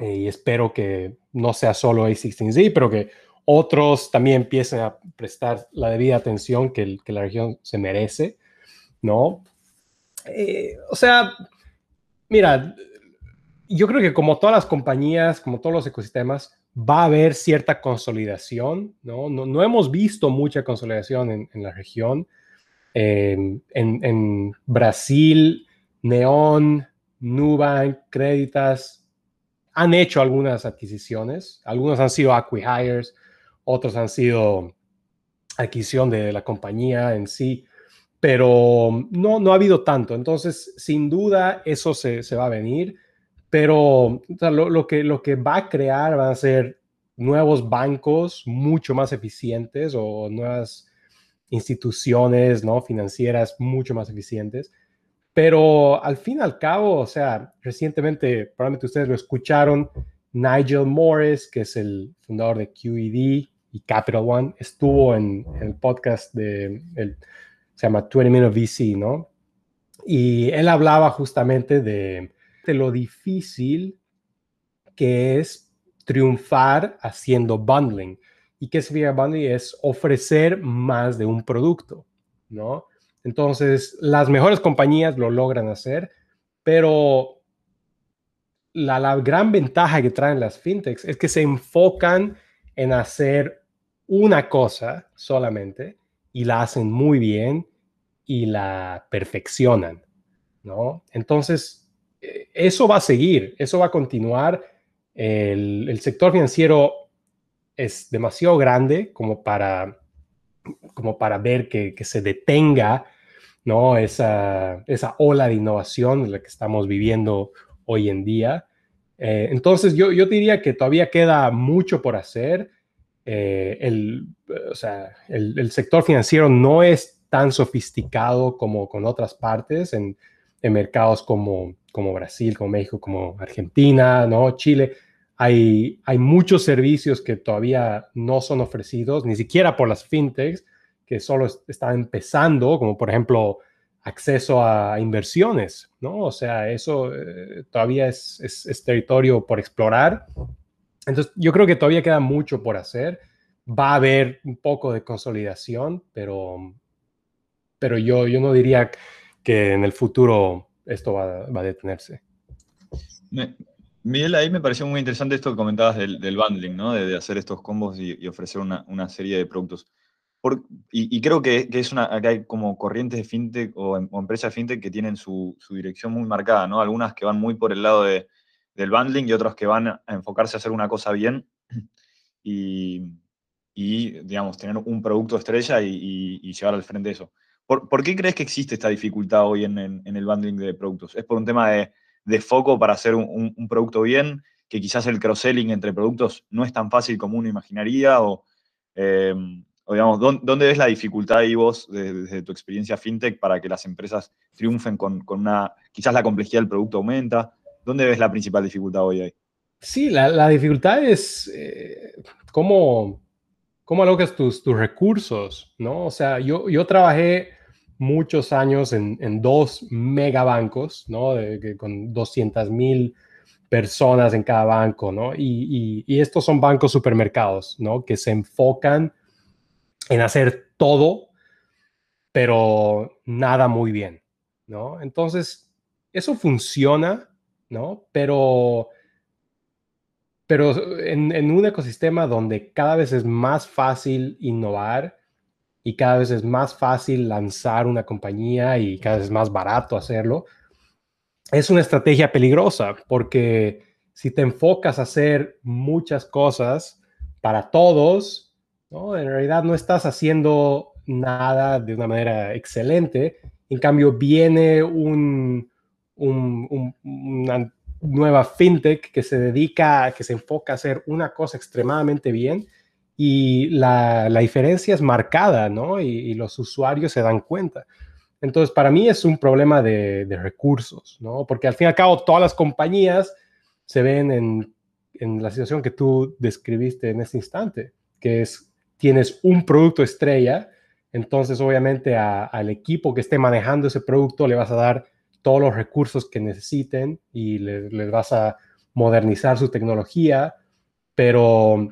eh, y espero que no sea solo A16Z, pero que otros también empiecen a prestar la debida atención que, la región se merece, ¿no? Eh, o sea, mira, yo creo que como todas las compañías, como todos los ecosistemas, va a haber cierta consolidación, ¿no? No, hemos visto mucha consolidación en, la región. en, Brasil, Neon, Nubank, Creditas han hecho algunas adquisiciones. Algunos han sido acquihires, otros han sido adquisición de la compañía en sí, pero no, no ha habido tanto. Entonces, sin duda, eso se, se va a venir pero lo, que, lo que va a crear van a ser nuevos bancos mucho más eficientes o nuevas instituciones ¿no? financieras mucho más eficientes. Pero al fin y al cabo, o sea, recientemente, probablemente ustedes lo escucharon, Nigel Morris, que es el fundador de QED y Capital One, estuvo en, el podcast de, se llama 20 Minute VC, ¿no? Y él hablaba justamente de, lo difícil que es triunfar haciendo bundling. ¿Y qué significa bundling? Es ofrecer más de un producto, ¿no? Entonces, las mejores compañías lo logran hacer, pero la, la gran ventaja que traen las fintechs es que se enfocan en hacer una cosa solamente y la hacen muy bien y la perfeccionan, ¿no? Entonces, eso va a seguir, eso va a continuar. El, sector financiero es demasiado grande como para, como para ver que, se detenga ¿no? esa, esa ola de innovación en la que estamos viviendo hoy en día. Eh, entonces, yo, yo diría que todavía queda mucho por hacer. el, o sea, el, sector financiero no es tan sofisticado como con otras partes en mercados como, como Brasil, como México, como Argentina, ¿no? Chile hay, muchos servicios que todavía no son ofrecidos, ni siquiera por las fintechs, que solo están empezando, como por ejemplo acceso a inversiones, ¿no? O sea, eso eh, todavía es, es, territorio por explorar. Entonces, yo creo que todavía queda mucho por hacer. Va a haber un poco de consolidación, pero, pero yo, yo no diría que en el futuro esto va, va a detenerse. Miguel, ahí me pareció muy interesante esto que comentabas del, bundling, ¿no? De, hacer estos combos y, ofrecer una, serie de productos. y, creo que, es una, hay como corrientes de fintech o, em, empresas de fintech que tienen su, dirección muy marcada, ¿no? Algunas que van muy por el lado del bundling y otras que van a enfocarse a hacer una cosa bien y, digamos, tener un producto estrella y, llevar al frente eso. ¿Por, qué crees que existe esta dificultad hoy en el bundling de productos? ¿Es por un tema de foco para hacer un, producto bien, que quizás el cross-selling entre productos no es tan fácil como uno imaginaría, o, em, digamos, ¿dónde, ves la dificultad ahí vos, desde, tu experiencia fintech, para que las empresas triunfen con, una, quizás la complejidad del producto aumenta? ¿Dónde ves la principal dificultad hoy ahí? Sí, la, dificultad es eh, cómo, cómo alocas tus, tus recursos, ¿no? O sea, yo, yo trabajé muchos años en, dos megabancos, ¿no? con 200 mil personas en cada banco, ¿no? Y, estos son bancos supermercados, ¿no? Que se enfocan en hacer todo, pero nada muy bien, ¿no? Entonces, eso funciona, ¿no? Pero, pero en, en un ecosistema donde cada vez es más fácil innovar, y cada vez es más fácil lanzar una compañía y cada vez es más barato hacerlo, es una estrategia peligrosa porque si te enfocas a hacer muchas cosas para todos, en realidad no estás haciendo nada de una manera excelente. En cambio, viene un, una nueva fintech que se dedica, que se enfoca a hacer una cosa extremadamente bien y la, diferencia es marcada, ¿no? Y, los usuarios se dan cuenta. Entonces, para mí es un problema de, recursos, ¿no? Porque al fin y al cabo todas las compañías se ven en, la situación que tú describiste en este instante, que es, tienes un producto estrella, entonces obviamente al equipo que esté manejando ese producto le vas a dar todos los recursos que necesiten y les vas a modernizar su tecnología, pero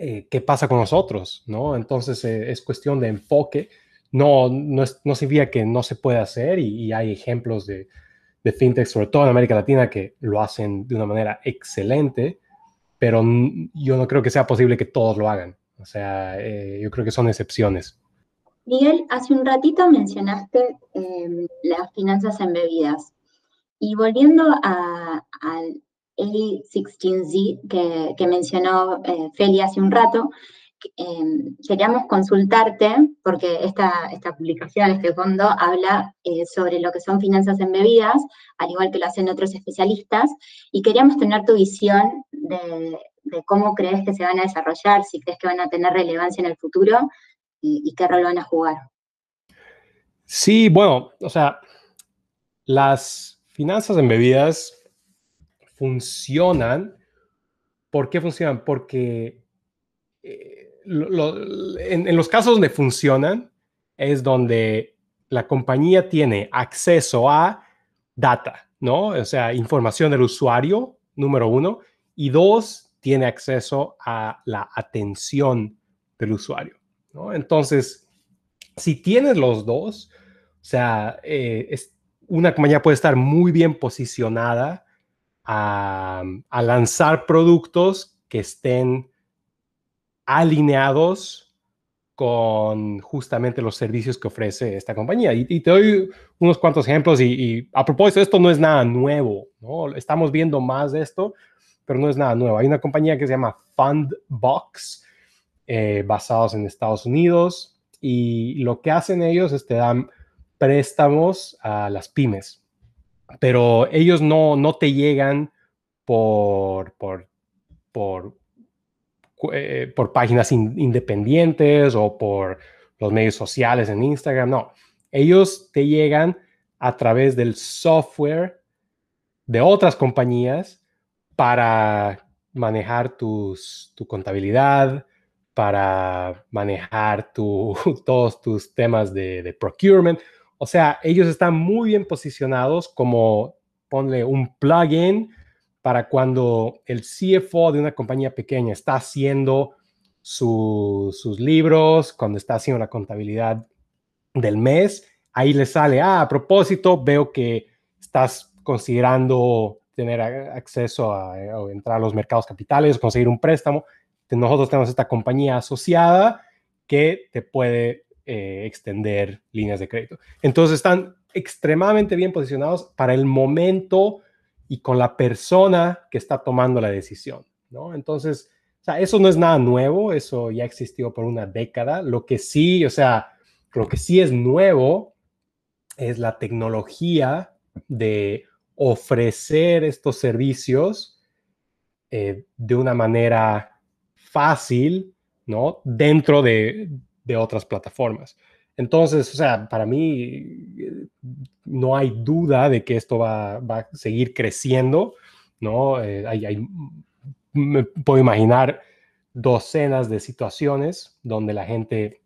eh, qué pasa con nosotros, ¿no? Entonces eh, es cuestión de enfoque. No, no, no significa que no se puede hacer y, hay ejemplos de, de, fintech, sobre todo en América Latina, que lo hacen de una manera excelente, pero yo no creo que sea posible que todos lo hagan. O sea, eh, yo creo que son excepciones. Miguel, hace un ratito mencionaste em, las finanzas embebidas. Y volviendo al a16Z que, mencionó eh, Feli hace un rato, em, queríamos consultarte, porque esta, esta publicación, este fondo, habla eh, sobre lo que son finanzas embebidas, al igual que lo hacen otros especialistas, y queríamos tener tu visión de, cómo crees que se van a desarrollar, si crees que van a tener relevancia en el futuro y, y qué rol van a jugar. Sí, bueno, o sea, las finanzas embebidas funcionan. ¿Por qué funcionan? Porque eh, en, los casos donde funcionan es donde la compañía tiene acceso a data, ¿no? O sea, información del usuario, número uno, y dos, tiene acceso a la atención del usuario, ¿no? Entonces, si tienes los dos, o sea, eh, es, una compañía puede estar muy bien posicionada a, lanzar productos que estén alineados con justamente los servicios que ofrece esta compañía. Y, te doy unos cuantos ejemplos y, a propósito, esto no es nada nuevo, ¿no? Estamos viendo más de esto, pero no es nada nuevo. Hay una compañía que se llama Fundbox, eh, basados en Estados Unidos, y lo que hacen ellos es te dan préstamos a las pymes pero ellos no, no te llegan por, por, por, eh, por páginas independientes o por los medios sociales en Instagram. No, ellos te llegan a través del software de otras compañías para manejar tus, tu contabilidad, para manejar tu, [laughs] todos tus temas de, de, procurement. O sea, ellos están muy bien posicionados como, ponle un plugin para cuando el CFO de una compañía pequeña está haciendo sus libros, cuando está haciendo la contabilidad del mes, ahí le sale, ah, a propósito, veo que estás considerando tener acceso a, eh, entrar a los mercados capitales, conseguir un préstamo. Nosotros tenemos esta compañía asociada que te puede eh, extender líneas de crédito. Entonces están extremadamente bien posicionados para el momento y con la persona que está tomando la decisión, ¿no? Entonces, o sea, eso no es nada nuevo, eso ya existió por una década. Lo que sí, o sea, lo que sí es nuevo es la tecnología de ofrecer estos servicios eh, de una manera fácil, ¿no? Dentro de, de otras plataformas. Entonces, o sea, para mí no hay duda de que esto va, a seguir creciendo, ¿no? Eh, hay, me puedo imaginar docenas de situaciones donde la gente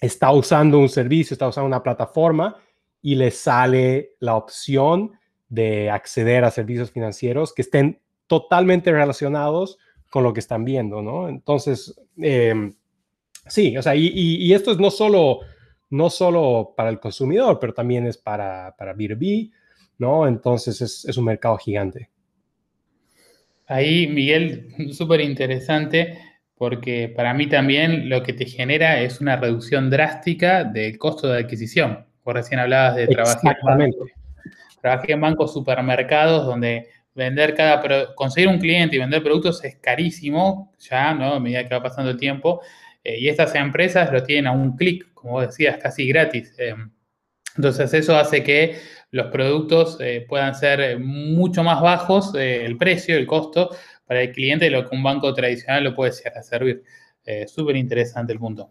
está usando un servicio, está usando una plataforma y le sale la opción de acceder a servicios financieros que estén totalmente relacionados con lo que están viendo, ¿no? Entonces, em, sí, o sea, y, y, esto es no solo no solo para el consumidor, pero también es para, para B2B, ¿no? Entonces es, un mercado gigante. Ahí, Miguel, [laughs] súper interesante, porque para mí también lo que te genera es una reducción drástica del costo de adquisición. Vos recién hablabas de trabajar en, trabajé en bancos supermercados donde vender cada, conseguir un cliente y vender productos es carísimo, ya, ¿no? A medida que va pasando el tiempo. Eh, y estas empresas lo tienen a un clic, como decías, casi gratis. Eh, entonces eso hace que los productos eh, puedan ser mucho más bajos, el precio, el costo para el cliente de lo que un banco tradicional lo puede llegar a servir. Súper interesante el punto.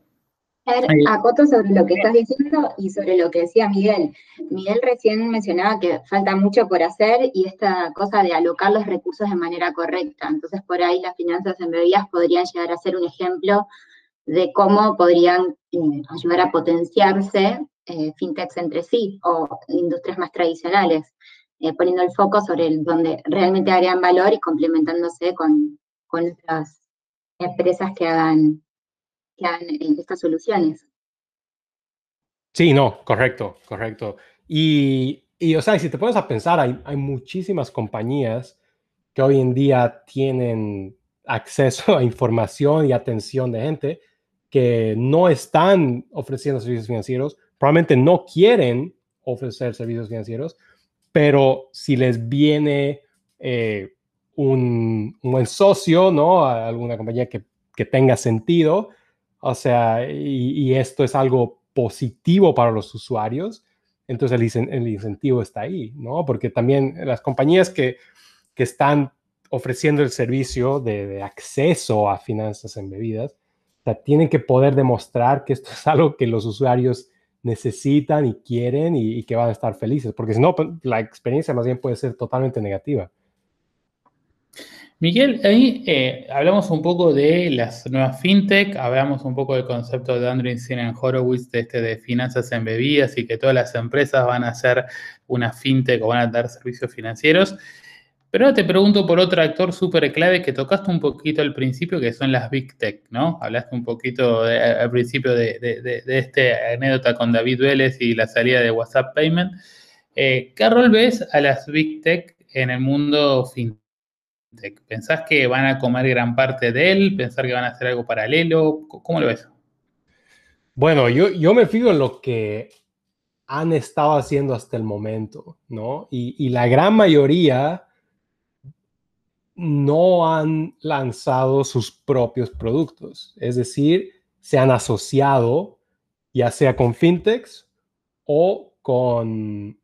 Acoto sobre lo que estás diciendo y sobre lo que decía Miguel. Miguel recién mencionaba que falta mucho por hacer y esta cosa de alocar los recursos de manera correcta. Entonces, por ahí las finanzas en bebidas podrían llegar a ser un ejemplo de cómo podrían eh, ayudar a potenciarse eh, fintechs entre sí o industrias más tradicionales, eh, poniendo el foco sobre el, donde realmente agregan valor y complementándose con, con otras empresas que hagan, hagan estas soluciones. Sí, no, correcto, correcto. Y, y, o sea, si te pones a pensar, hay muchísimas compañías que hoy en día tienen acceso a información y atención de gente que no están ofreciendo servicios financieros, probablemente no quieren ofrecer servicios financieros, pero si les viene eh, un, buen socio, ¿no? Alguna compañía que, tenga sentido, o sea, y, esto es algo positivo para los usuarios, entonces el, incentivo está ahí, ¿no? Porque también las compañías que, están ofreciendo el servicio de, acceso a finanzas en bebidas, sea, tienen que poder demostrar que esto [laughs] es algo que los usuarios necesitan y quieren y, que van a estar felices, porque si no, pues, la experiencia más bien puede ser totalmente negativa. Miguel, ahí eh, hablamos un poco de las nuevas fintech, hablamos un poco del concepto de Andreessen en Horowitz, de, este, de finanzas embebidas y que todas las empresas van a hacer una fintech o van a dar servicios financieros. Pero ahora te pregunto por otro actor súper clave que tocaste un poquito al principio, que son las Big Tech, ¿no? Hablaste un poquito al principio de, de, esta anécdota con David Vélez y la salida de WhatsApp Payment. Eh, ¿Qué rol ves a las Big Tech en el mundo fintech? ¿Pensás que van a comer gran parte de él? ¿Pensar que van a hacer algo paralelo? ¿Cómo lo ves? Bueno, yo, yo me fijo en lo que han estado haciendo hasta el momento, ¿no? Y, y la gran mayoría no han lanzado sus propios productos. Es decir, se han asociado ya sea con fintechs o con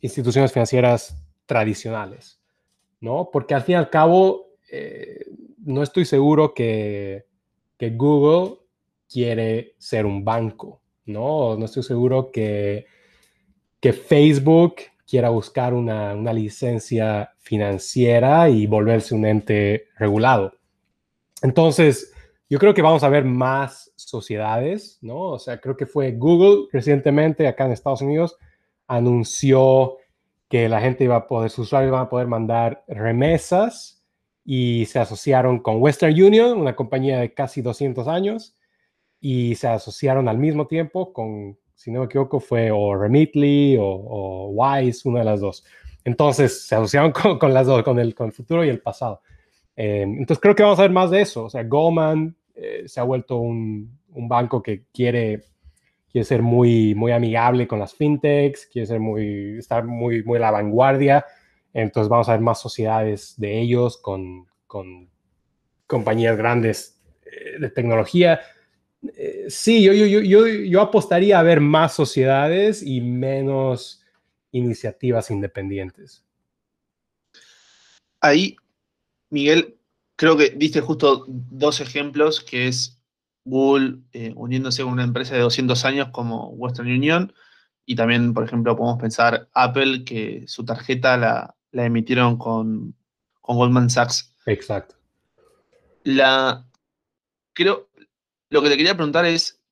instituciones financieras tradicionales. ¿no? Porque al fin y al cabo, eh, no estoy seguro que, que, Google quiere ser un banco, ¿no? No estoy seguro que, que Facebook quiera buscar una, una licencia financiera y volverse un ente regulado. Entonces, yo creo que vamos a ver más sociedades, ¿no? O sea, creo que fue Google recientemente acá en Estados Unidos anunció que la gente iba a poder, sus usuarios van a poder mandar remesas y se asociaron con Western Union, una compañía de casi 200 años, y se asociaron al mismo tiempo con, si no me equivoco, fue o Remitly o, Wise, una de las dos. Entonces se asociaron [laughs] con, las dos, con el, con el futuro y el pasado. Eh, entonces creo que vamos a ver más de eso. O sea, Goldman eh, se ha vuelto un, un, banco que quiere, quiere ser muy, muy amigable con las fintechs, quiere ser muy, estar muy, muy a la vanguardia. Entonces vamos a ver más sociedades de ellos con, con compañías grandes eh, de tecnología. Eh, sí, yo, yo, yo, yo apostaría a ver más sociedades y menos iniciativas independientes. Ahí, Miguel, creo que diste justo dos ejemplos, que es Google eh, uniéndose con una empresa de 200 años como Western Union, y también, por ejemplo, podemos pensar Apple, que su tarjeta la, emitieron con, Goldman Sachs. Exacto. La, creo, lo que te quería preguntar es,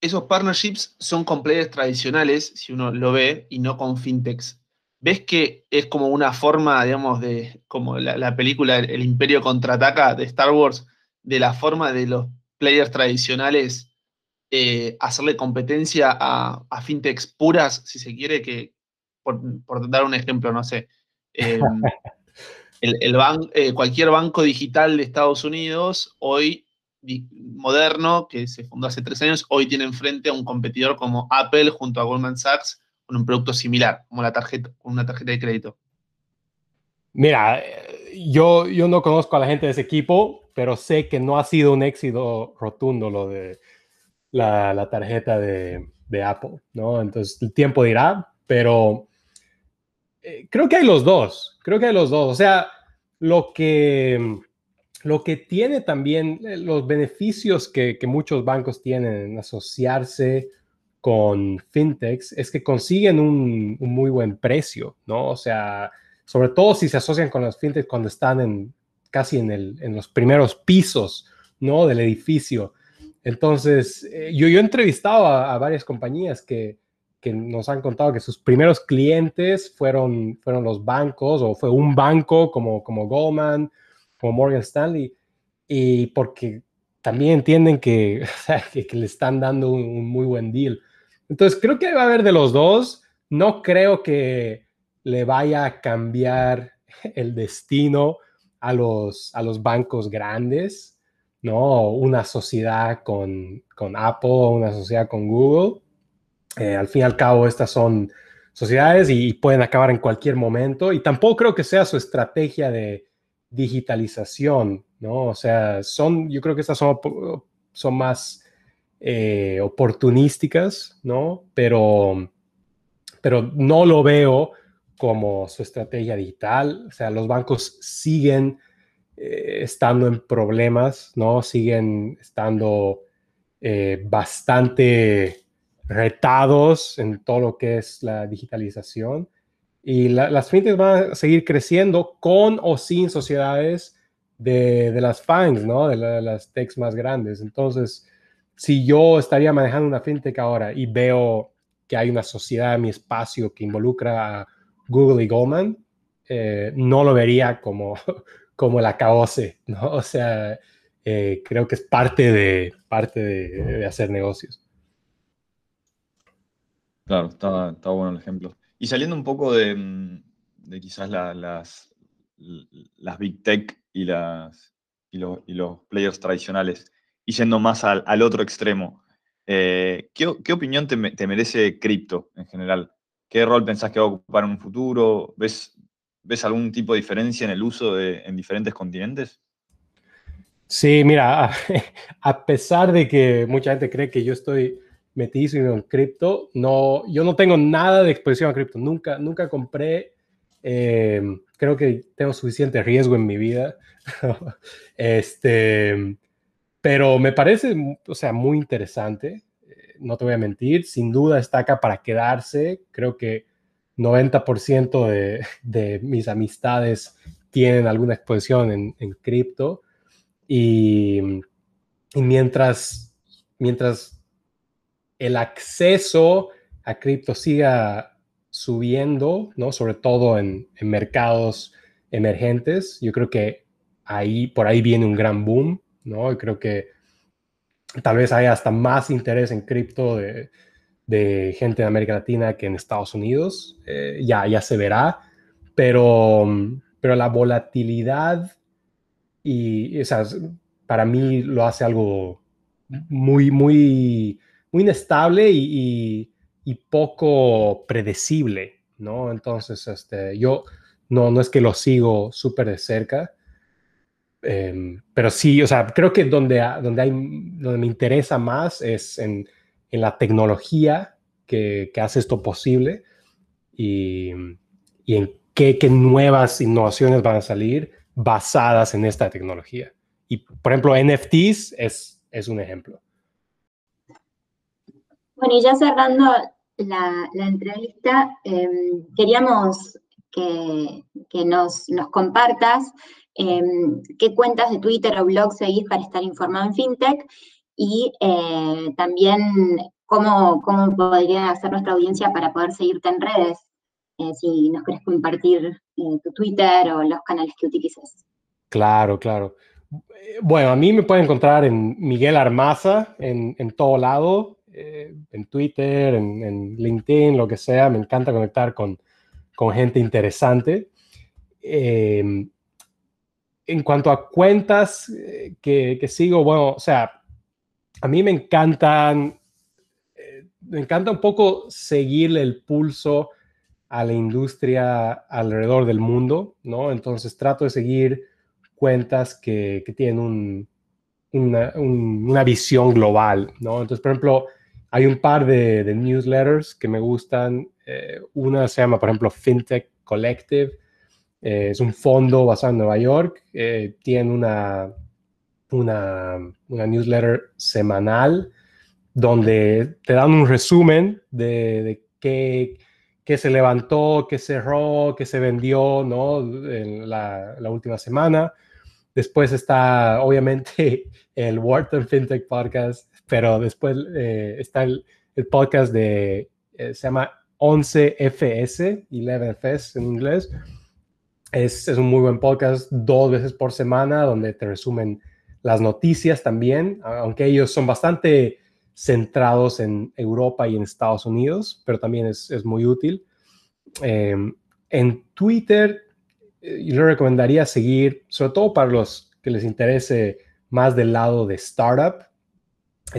esos partnerships son con players tradicionales, si uno lo ve, y no con fintechs. ¿Ves que es como una forma, digamos, de, como la, película El Imperio contraataca de Star Wars, de la forma de los players tradicionales eh, hacerle competencia a, fintechs puras, si se quiere, que, por, dar un ejemplo, no sé, em, [laughs] el, eh, cualquier banco digital de Estados Unidos, hoy moderno, que se fundó hace tres años, hoy tiene enfrente a un competidor como Apple junto a Goldman Sachs con un producto similar, como la tarjeta, una tarjeta de crédito? Mira, yo, yo no conozco a la gente de ese equipo, pero sé que no ha sido un éxito rotundo lo de la, tarjeta de, Apple, ¿no? Entonces el tiempo dirá, pero eh, creo que hay los dos, creo que hay los dos. O sea, lo que, lo que tiene también, eh, los beneficios que, que muchos bancos tienen en asociarse con fintechs es que consiguen un, muy buen precio, ¿no? O sea, sobre todo si se asocian con las fintechs cuando están en casi en, el, en los primeros pisos, ¿no? Del edificio. Entonces, eh, yo, yo he entrevistado a, varias compañías que, que, nos han contado que sus primeros clientes fueron, fueron los bancos o fue un banco como, como Goldman, como Morgan Stanley, y porque también entienden que, [laughs] le están dando un muy buen deal. Entonces, creo que va a haber de los dos. No creo que le vaya a cambiar [laughs] el destino a los, a los bancos grandes, ¿no? Una sociedad con, con Apple, una sociedad con Google. Eh, al fin y al cabo, estas son sociedades y, pueden acabar en cualquier momento. Y tampoco creo que sea su estrategia de digitalización, ¿no? O sea, son, yo creo que estas son, son más eh, oportunísticas, ¿no? Pero, pero no lo veo como su estrategia digital. O sea, los bancos siguen eh, estando en problemas, ¿no? Siguen estando eh, bastante retados en todo lo que es la digitalización. Y las fintechs van a seguir creciendo con o sin sociedades de, de las FANGs, ¿no? De, las techs más grandes. Entonces, si yo estaría manejando una fintech ahora y veo que hay una sociedad en mi espacio que involucra a Google y Goldman, eh, no lo vería como, [laughs] como el acabose, ¿no? O sea, eh, creo que es parte de, parte de, hacer negocios. Claro, está, está, bueno el ejemplo. Y saliendo un poco de, mm, de quizás las, las Big Tech y, las, y, y los players tradicionales, y yendo más al, otro extremo, eh, ¿qué, opinión te, merece cripto en general? ¿Qué rol pensás que va a ocupar en un futuro? ¿Ves, ves algún tipo de diferencia en el uso en diferentes continentes? Sí, mira, [laughs] a, pesar de que mucha gente cree que yo estoy metido en cripto, no, yo no tengo nada de exposición a cripto. Nunca, nunca compré Em, creo que tengo suficiente riesgo en mi vida. [laughs] este, pero me parece, o sea, muy interesante. Eh, no te voy a mentir, sin duda está acá para quedarse. Creo que 90% de, de, mis amistades tienen alguna exposición en, en cripto. Y, y, mientras, mientras el acceso a cripto siga subiendo, ¿no? Sobre todo en, mercados emergentes. Yo creo que ahí, por ahí viene un gran boom, ¿no? Y creo que tal vez haya hasta más interés en cripto de, gente en América Latina que en Estados Unidos. Eh, ya, ya se verá, pero, pero la volatilidad y, sea, para mí lo hace algo muy, muy, muy inestable y y poco predecible, ¿no? Entonces, este, yo no, no es que lo sigo súper de cerca, em, pero sí, o sea, creo que donde, donde, hay, donde me interesa más es en, en la tecnología que, que, hace esto posible y, y en qué, qué, nuevas innovaciones van a salir basadas en esta tecnología. Y, por ejemplo, NFTs es, es un ejemplo. Bueno, y ya cerrando la, entrevista, em, queríamos que, nos, compartas em, qué cuentas de Twitter o blog seguís para estar informado en FinTech y eh, también cómo, cómo podría hacer nuestra audiencia para poder seguirte en redes, eh, si nos querés compartir eh, tu Twitter o los canales que utilices. Claro, claro. Bueno, a mí me pueden encontrar en Miguel Armaza en, en todo lado. Eh, en Twitter, en, LinkedIn, lo que sea. Me encanta conectar con, con gente interesante. Em, en cuanto a cuentas eh, que, sigo, bueno, o sea, a mí me encantan, eh, me encanta un poco seguirle el pulso a la industria alrededor del mundo, ¿no? Entonces trato de seguir cuentas que, que tienen un, una, una, visión global, ¿no? Entonces, por ejemplo, hay un par de, newsletters que me gustan. Eh, una se llama, por ejemplo, FinTech Collective. Eh, es un fondo basado en Nueva York. Eh, tiene una, una, newsletter semanal donde te dan un resumen de, qué, se levantó, qué cerró, qué se vendió ¿no? en la, la última semana. Después está, obviamente, [laughs] el Wharton FinTech Podcast pero después eh, está el, podcast de, eh, se llama 11FS, 11FS en inglés. Es, es, un muy buen podcast, dos veces por semana, donde te resumen las noticias también, aunque ellos son bastante centrados en Europa y en Estados Unidos, pero también es, es muy útil. Em, en Twitter, eh, yo le recomendaría seguir, sobre todo para los que les interese más del lado de startup,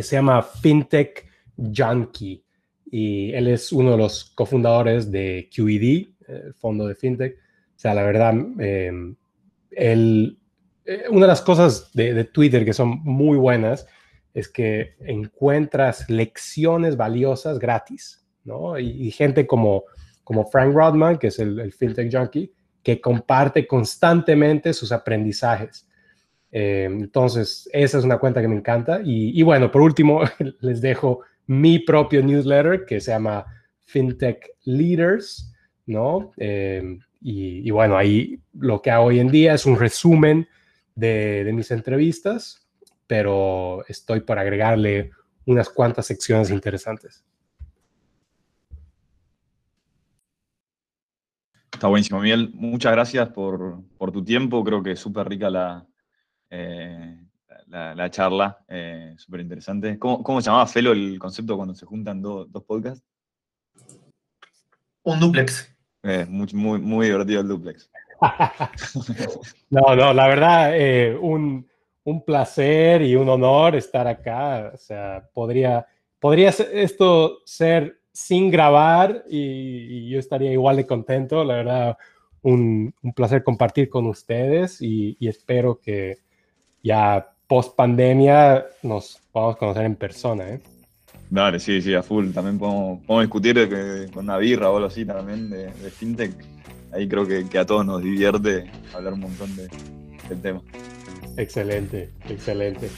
se llama FinTech Junkie y él es uno de los cofundadores de QED, el fondo de FinTech. O sea, la verdad, em, eh, una de las cosas de, Twitter que son muy buenas es que encuentras lecciones valiosas gratis, ¿no? Y, gente como, como Frank Rodman, que es el FinTech Junkie, que comparte constantemente sus aprendizajes. Eh, entonces, esa es una cuenta que me encanta. Y, bueno, por último, [laughs] les dejo mi propio newsletter que se llama FinTech Leaders, ¿no? Eh, y, bueno, ahí lo que hago hoy en día es un resumen de, mis entrevistas, pero estoy por agregarle unas cuantas secciones interesantes. Está buenísimo, Miguel. Muchas gracias por, por tu tiempo. Creo que es súper rica la, eh, la, charla, eh, súper interesante. ¿Cómo, se llamaba Felo el concepto cuando se juntan dos podcasts? Un duplex. Eh, muy, muy, divertido el duplex. [laughs] no, no, la verdad, un, placer y un honor estar acá. O sea, podría, podría esto ser sin grabar y, yo estaría igual de contento. La verdad, un, placer compartir con ustedes y espero que, ya post pandemia nos podamos conocer en persona, ¿eh? Dale, sí, sí, a full. También podemos, discutir con una birra o algo así también de, fintech. ahí creo que, a todos nos divierte hablar un montón de, del tema. Excelente, excelente.